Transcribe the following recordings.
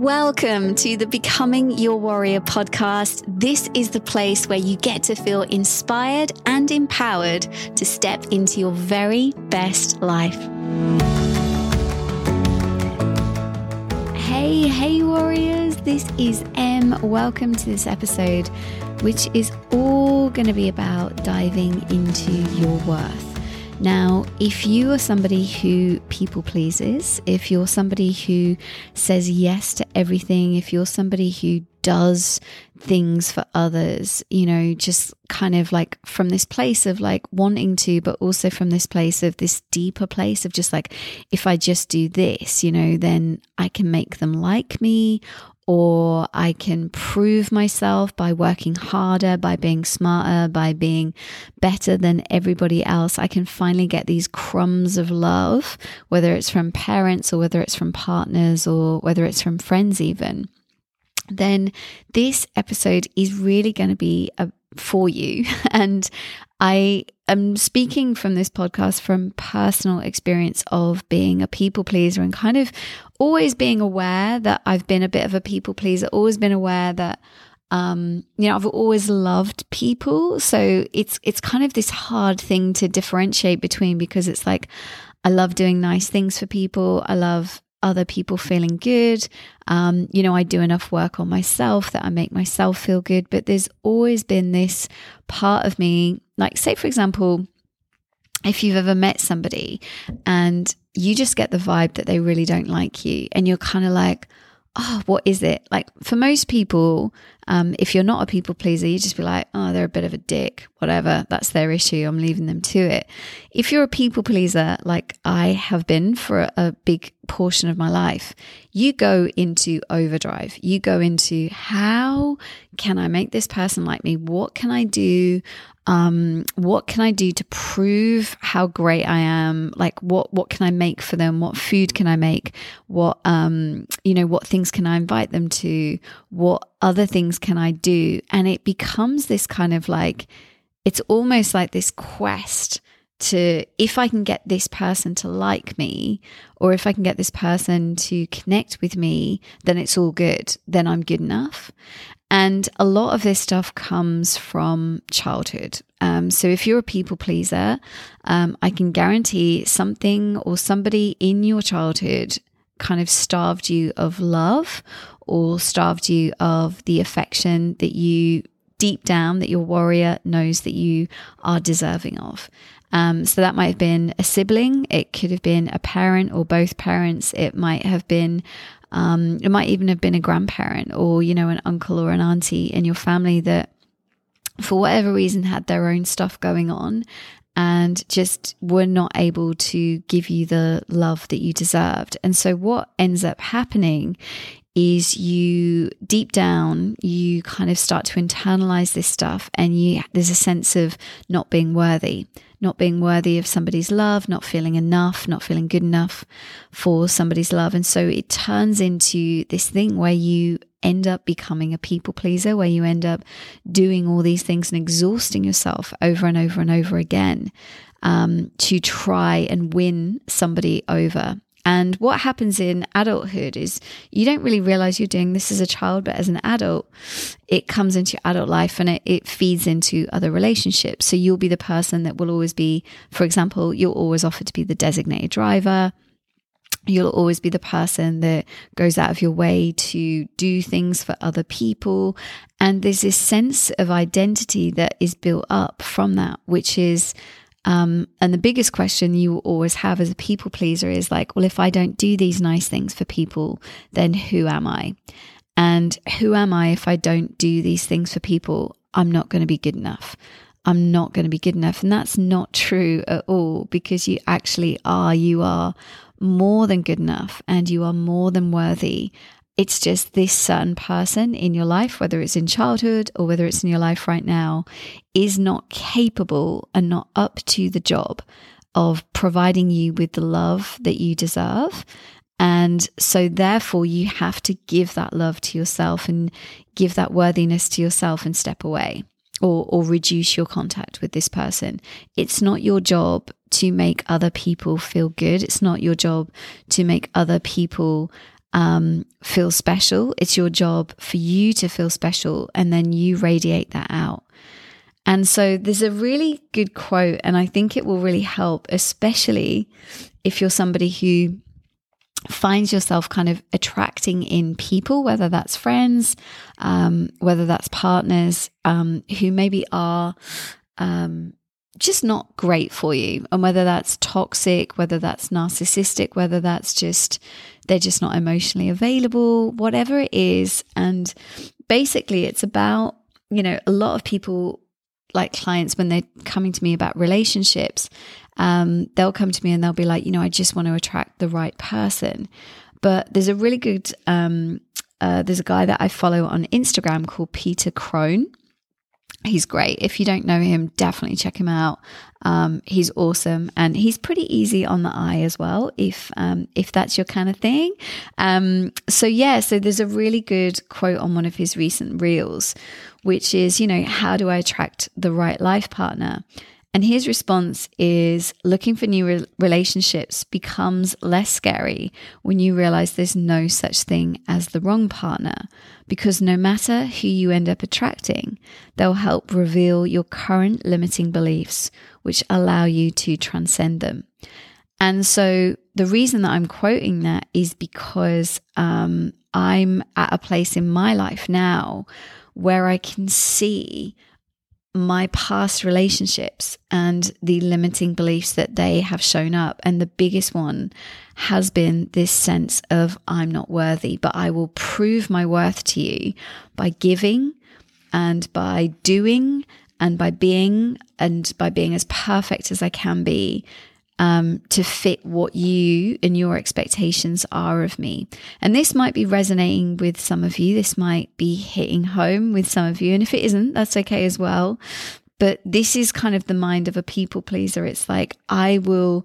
Welcome to the Becoming Your Warrior podcast. This is the place where you get to feel inspired and empowered to step into your very best life. Hey, hey, warriors, this is Em. Welcome to this episode, which is all going to be about diving into your worth. Now, if you are somebody who people pleases, if you're somebody who says yes to everything, if you're somebody who does things for others, you know, just kind of like from this place of like wanting to, but also from this place of this deeper place of just like, if I just do this, you know, then I can make them like me or I can prove myself by working harder, by being smarter, by being better than everybody else. I can finally get these crumbs of love, whether it's from parents or whether it's from partners or whether it's from friends, even. Then this episode is really going to be a, for you. And I am speaking from this podcast from personal experience of being a people pleaser and kind of always being aware that I've been a bit of a people pleaser, always been aware that um, you know, I've always loved people. So it's it's kind of this hard thing to differentiate between because it's like I love doing nice things for people. I love other people feeling good. Um, you know, I do enough work on myself that I make myself feel good. But there's always been this part of me, like, say, for example, if you've ever met somebody and you just get the vibe that they really don't like you, and you're kind of like, oh, what is it? Like for most people, um, if you're not a people pleaser, you just be like, oh, they're a bit of a dick, whatever. That's their issue. I'm leaving them to it. If you're a people pleaser, like I have been for a, a big portion of my life, you go into overdrive. You go into how can I make this person like me? What can I do? Um, what can I do to prove how great I am? Like what what can I make for them? What food can I make? What um, you know, what things can I invite them to? What other things can I do? And it becomes this kind of like it's almost like this quest to if I can get this person to like me or if I can get this person to connect with me, then it's all good. Then I'm good enough. And a lot of this stuff comes from childhood. Um, so if you're a people pleaser, um, I can guarantee something or somebody in your childhood kind of starved you of love or starved you of the affection that you deep down that your warrior knows that you are deserving of. Um, so that might have been a sibling, it could have been a parent or both parents, it might have been um, it might even have been a grandparent or, you know, an uncle or an auntie in your family that, for whatever reason, had their own stuff going on and just were not able to give you the love that you deserved. And so, what ends up happening is you deep down you kind of start to internalize this stuff and you there's a sense of not being worthy not being worthy of somebody's love not feeling enough not feeling good enough for somebody's love. And so it turns into this thing where you end up becoming a people pleaser where you end up doing all these things and exhausting yourself over and over and over again um, to try and win somebody over and what happens in adulthood is you don't really realize you're doing this as a child, but as an adult, it comes into your adult life and it, it feeds into other relationships. So you'll be the person that will always be, for example, you'll always offer to be the designated driver. You'll always be the person that goes out of your way to do things for other people. And there's this sense of identity that is built up from that, which is um, and the biggest question you always have as a people pleaser is like, well, if I don't do these nice things for people, then who am I? And who am I if I don't do these things for people? I'm not going to be good enough. I'm not going to be good enough. And that's not true at all because you actually are. You are more than good enough and you are more than worthy. It's just this certain person in your life, whether it's in childhood or whether it's in your life right now, is not capable and not up to the job of providing you with the love that you deserve. And so, therefore, you have to give that love to yourself and give that worthiness to yourself and step away or, or reduce your contact with this person. It's not your job to make other people feel good. It's not your job to make other people um, feel special. It's your job for you to feel special, and then you radiate that out. And so there's a really good quote, and I think it will really help, especially if you're somebody who finds yourself kind of attracting in people, whether that's friends, um, whether that's partners um, who maybe are um, just not great for you, and whether that's toxic, whether that's narcissistic, whether that's just they're just not emotionally available, whatever it is. And basically, it's about, you know, a lot of people like clients when they're coming to me about relationships um, they'll come to me and they'll be like, you know, I just want to attract the right person. But there's a really good, um, uh, there's a guy that I follow on Instagram called Peter Crone. He's great. If you don't know him, definitely check him out. Um, he's awesome, and he's pretty easy on the eye as well. If um, if that's your kind of thing. Um, so yeah, so there's a really good quote on one of his recent reels, which is, you know, how do I attract the right life partner? And his response is looking for new re- relationships becomes less scary when you realize there's no such thing as the wrong partner, because no matter who you end up attracting, they'll help reveal your current limiting beliefs, which allow you to transcend them. And so the reason that I'm quoting that is because um, I'm at a place in my life now where I can see my past relationships and the limiting beliefs that they have shown up. And the biggest one has been this sense of I'm not worthy, but I will prove my worth to you by giving and by doing and by being and by being as perfect as I can be um, to fit what you and your expectations are of me. And this might be resonating with some of you. This might be hitting home with some of you. And if it isn't, that's okay as well. But this is kind of the mind of a people pleaser. It's like, I will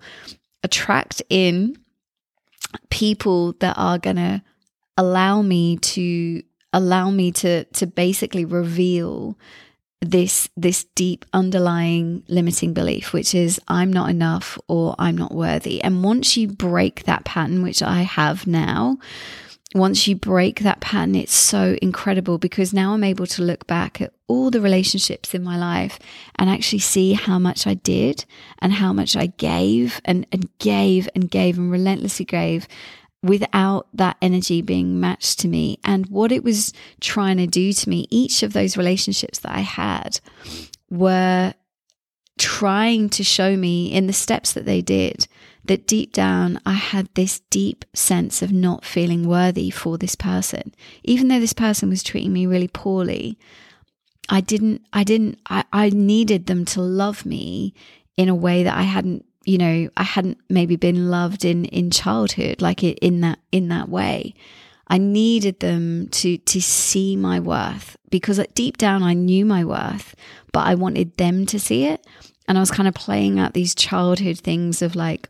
attract in people that are going to allow me to allow me to to basically reveal this this deep underlying limiting belief which is i'm not enough or i'm not worthy. And once you break that pattern which i have now once you break that pattern it's so incredible because now i'm able to look back at all the relationships in my life and actually see how much i did and how much i gave and, and gave and gave and relentlessly gave without that energy being matched to me and what it was trying to do to me. Each of those relationships that I had were trying to show me in the steps that they did that deep down I had this deep sense of not feeling worthy for this person. Even though this person was treating me really poorly, I didn't, I didn't, I, I needed them to love me in a way that I hadn't you know i hadn't maybe been loved in in childhood like in that in that way. I needed them to to see my worth because deep down i knew my worth but i wanted them to see it. And i was kind of playing out these childhood things of like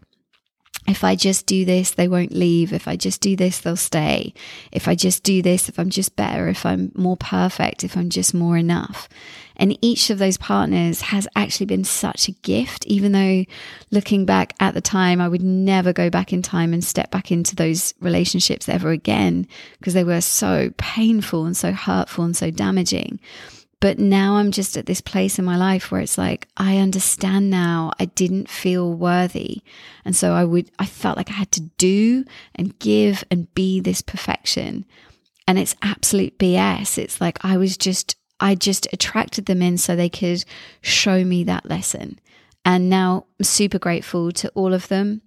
if I just do this, they won't leave. If I just do this, they'll stay. If I just do this, if I'm just better, if I'm more perfect, if I'm just more enough. And each of those partners has actually been such a gift, even though looking back at the time, I would never go back in time and step back into those relationships ever again because they were so painful and so hurtful and so damaging. But now I'm just at this place in my life where it's like, I understand now I didn't feel worthy. And so I would, I felt like I had to do and give and be this perfection. And it's absolute BS. It's like I was just, I just attracted them in so they could show me that lesson. And now I'm super grateful to all of them.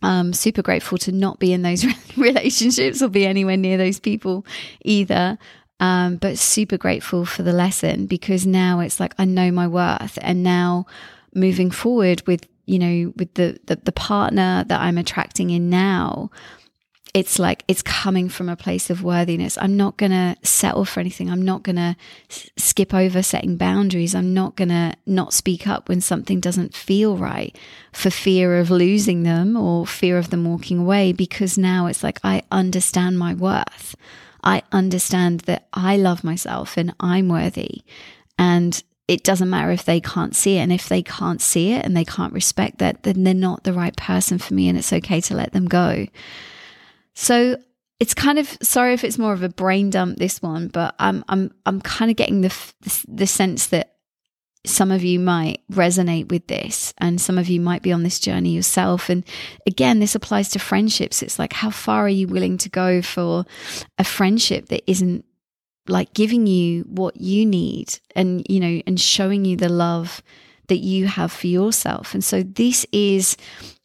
I'm super grateful to not be in those relationships or be anywhere near those people either. Um, but super grateful for the lesson because now it's like I know my worth, and now moving forward with you know with the, the, the partner that I'm attracting in now, it's like it's coming from a place of worthiness. I'm not going to settle for anything. I'm not going to s- skip over setting boundaries. I'm not going to not speak up when something doesn't feel right for fear of losing them or fear of them walking away because now it's like I understand my worth. I understand that I love myself and I'm worthy. And it doesn't matter if they can't see it. And if they can't see it and they can't respect that, then they're not the right person for me. And it's okay to let them go. So it's kind of sorry if it's more of a brain dump this one, but I'm I'm I'm kind of getting the the, the sense that some of you might resonate with this and some of you might be on this journey yourself. And again this applies to friendships. It's like how far are you willing to go for a friendship that isn't like giving you what you need and you know and showing you the love that you have for yourself? And so this is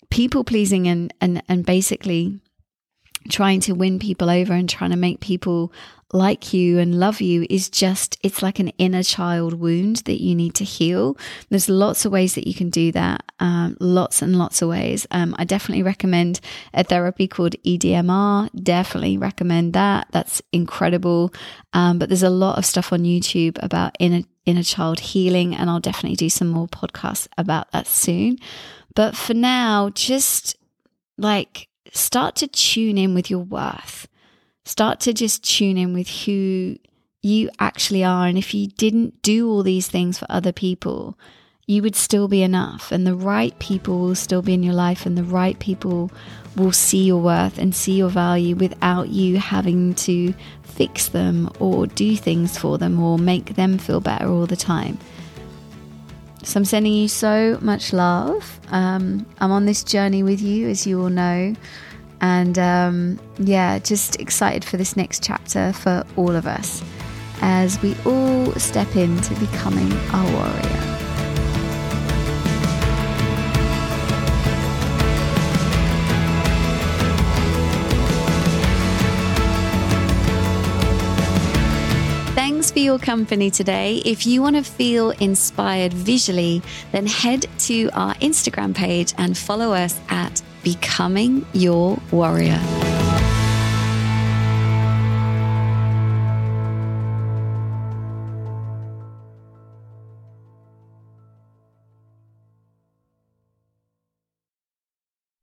people pleasing and and and basically trying to win people over and trying to make people like you and love you is just, it's like an inner child wound that you need to heal. There's lots of ways that you can do that, um, lots and lots of ways. Um, I definitely recommend a therapy called EDMR. Definitely recommend that. That's incredible. Um, but there's a lot of stuff on YouTube about inner, inner child healing, and I'll definitely do some more podcasts about that soon. But for now, just like start to tune in with your worth. Start to just tune in with who you actually are. And if you didn't do all these things for other people, you would still be enough. And the right people will still be in your life, and the right people will see your worth and see your value without you having to fix them or do things for them or make them feel better all the time. So I'm sending you so much love. Um, I'm on this journey with you, as you all know. And um, yeah, just excited for this next chapter for all of us as we all step into becoming our warrior. Thanks for your company today. If you want to feel inspired visually, then head to our Instagram page and follow us at Becoming Your Warrior.